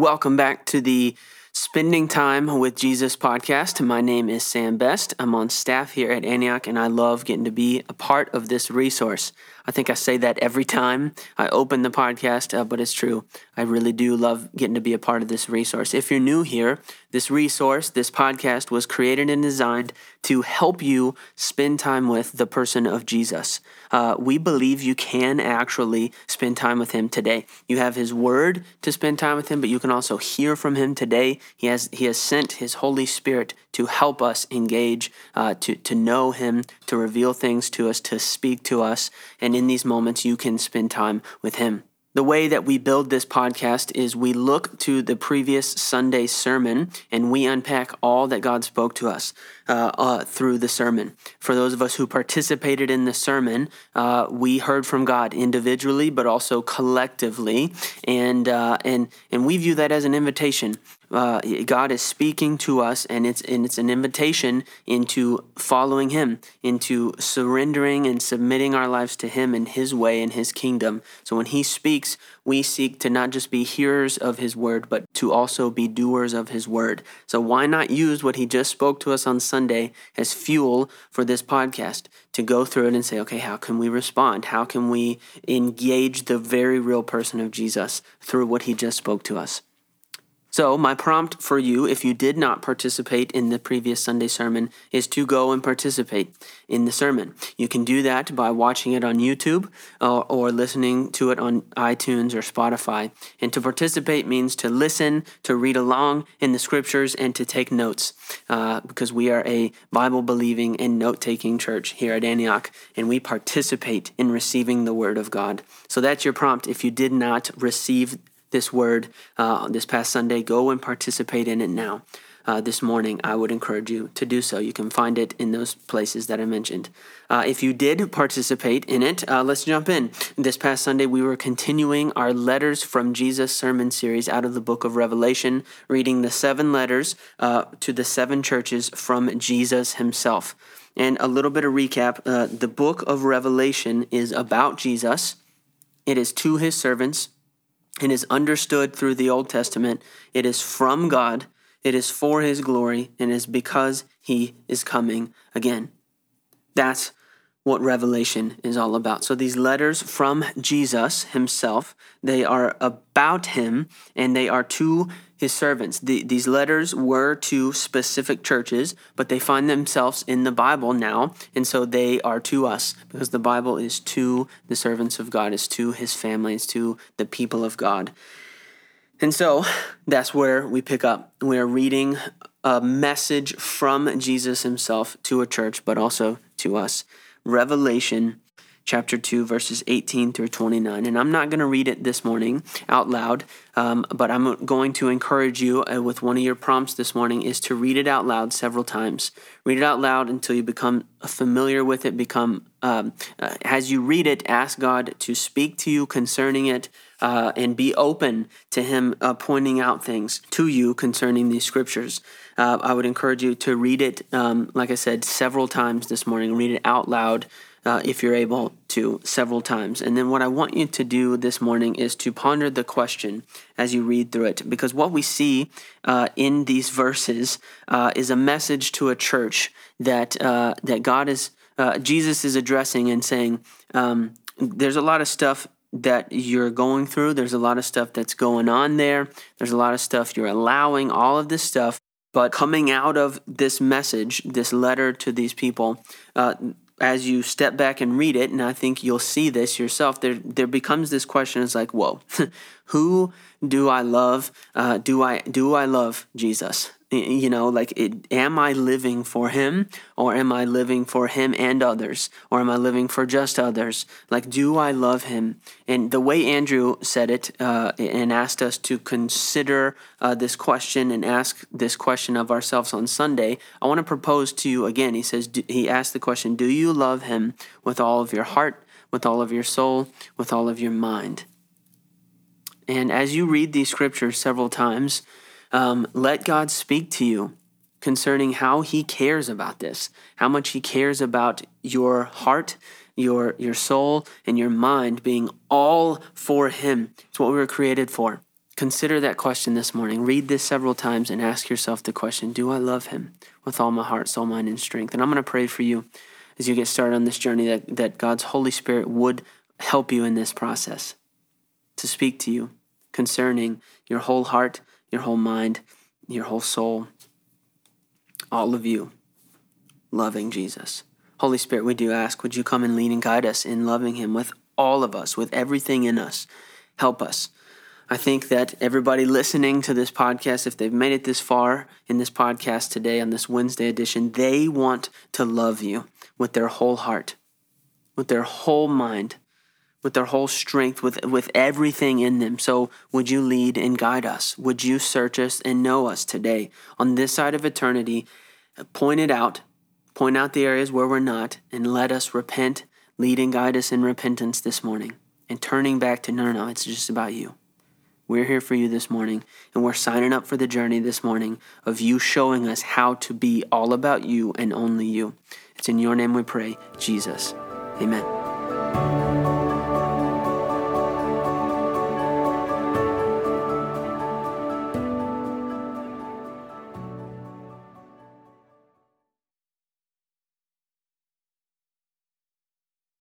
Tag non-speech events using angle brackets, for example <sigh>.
Welcome back to the Spending Time with Jesus podcast. My name is Sam Best. I'm on staff here at Antioch, and I love getting to be a part of this resource. I think I say that every time I open the podcast, uh, but it's true. I really do love getting to be a part of this resource. If you're new here, this resource, this podcast was created and designed to help you spend time with the person of Jesus. Uh, we believe you can actually spend time with him today. You have his word to spend time with him, but you can also hear from him today. He has he has sent his Holy Spirit to help us engage, uh, to to know him, to reveal things to us, to speak to us, and in these moments, you can spend time with Him. The way that we build this podcast is we look to the previous Sunday sermon and we unpack all that God spoke to us uh, uh, through the sermon. For those of us who participated in the sermon, uh, we heard from God individually, but also collectively, and uh, and and we view that as an invitation uh, God is speaking to us, and it's and it's an invitation into following Him, into surrendering and submitting our lives to Him and His way and His kingdom. So when He speaks, we seek to not just be hearers of His word, but to also be doers of His word. So why not use what He just spoke to us on Sunday as fuel for this podcast to go through it and say, okay, how can we respond? How can we engage the very real person of Jesus through what He just spoke to us? So, my prompt for you, if you did not participate in the previous Sunday sermon, is to go and participate in the sermon. You can do that by watching it on YouTube uh, or listening to it on iTunes or Spotify. And to participate means to listen, to read along in the scriptures, and to take notes uh, because we are a Bible believing and note taking church here at Antioch, and we participate in receiving the Word of God. So, that's your prompt. If you did not receive this word uh, this past Sunday, go and participate in it now. Uh, this morning, I would encourage you to do so. You can find it in those places that I mentioned. Uh, if you did participate in it, uh, let's jump in. This past Sunday, we were continuing our Letters from Jesus sermon series out of the book of Revelation, reading the seven letters uh, to the seven churches from Jesus himself. And a little bit of recap uh, the book of Revelation is about Jesus, it is to his servants it is understood through the Old Testament. It is from God. It is for His glory, and it is because He is coming again. That's what Revelation is all about. So these letters from Jesus himself, they are about him and they are to his servants. The, these letters were to specific churches, but they find themselves in the Bible now, and so they are to us because the Bible is to the servants of God, is to his family, is to the people of God. And so that's where we pick up. We're reading a message from Jesus himself to a church, but also to us. Revelation chapter 2, verses 18 through 29. And I'm not going to read it this morning out loud, um, but I'm going to encourage you uh, with one of your prompts this morning is to read it out loud several times. Read it out loud until you become familiar with it, become, um, uh, as you read it, ask God to speak to you concerning it. Uh, and be open to Him uh, pointing out things to you concerning these scriptures. Uh, I would encourage you to read it, um, like I said, several times this morning. Read it out loud uh, if you're able to, several times. And then what I want you to do this morning is to ponder the question as you read through it, because what we see uh, in these verses uh, is a message to a church that uh, that God is uh, Jesus is addressing and saying, um, "There's a lot of stuff." That you're going through. There's a lot of stuff that's going on there. There's a lot of stuff you're allowing, all of this stuff. But coming out of this message, this letter to these people, uh, as you step back and read it, and I think you'll see this yourself, there there becomes this question: It's like, whoa, <laughs> who do I love? Uh, do I do I love Jesus? You know like it, am i living for him or am i living for him and others or am i living for just others? Like do i love him? And the way andrew said it uh, and asked us to consider uh, this question and ask this question of ourselves on sunday i want to propose to you again. He says he asked the question do you love him with all of your heart with all of your soul with all of your mind? And as you read these scriptures several times um, let God speak to you concerning how He cares about this, how much He cares about your heart, your, your soul, and your mind being all for Him. It's what we were created for. consider that question this morning. Read this several times and ask yourself the question Do I love him with all my heart, soul, mind, and strength? And I'm going to pray for you as you get started on this journey that, that God's Holy Spirit would help you in this process to speak to you concerning your whole heart, your whole mind, your whole soul, all of you loving Jesus. Holy Spirit, we do ask, would you come and lead and guide us in loving Him with all of us, with everything in us? Help us. I think that everybody listening to this podcast, if they've made it this far in this podcast today on this Wednesday edition, they want to love you with their whole heart, with their whole mind, with their whole strength, with, with everything in them. So, would you lead and guide us? Would you search us and know us today on this side of eternity? Uh, point it out, point out the areas where we're not, and let us repent, lead and guide us in repentance this morning and turning back to no, no, no, it's just about you. We're here for you this morning, and we're signing up for the journey this morning of you showing us how to be all about you and only you. It's in your name we pray, Jesus. Amen.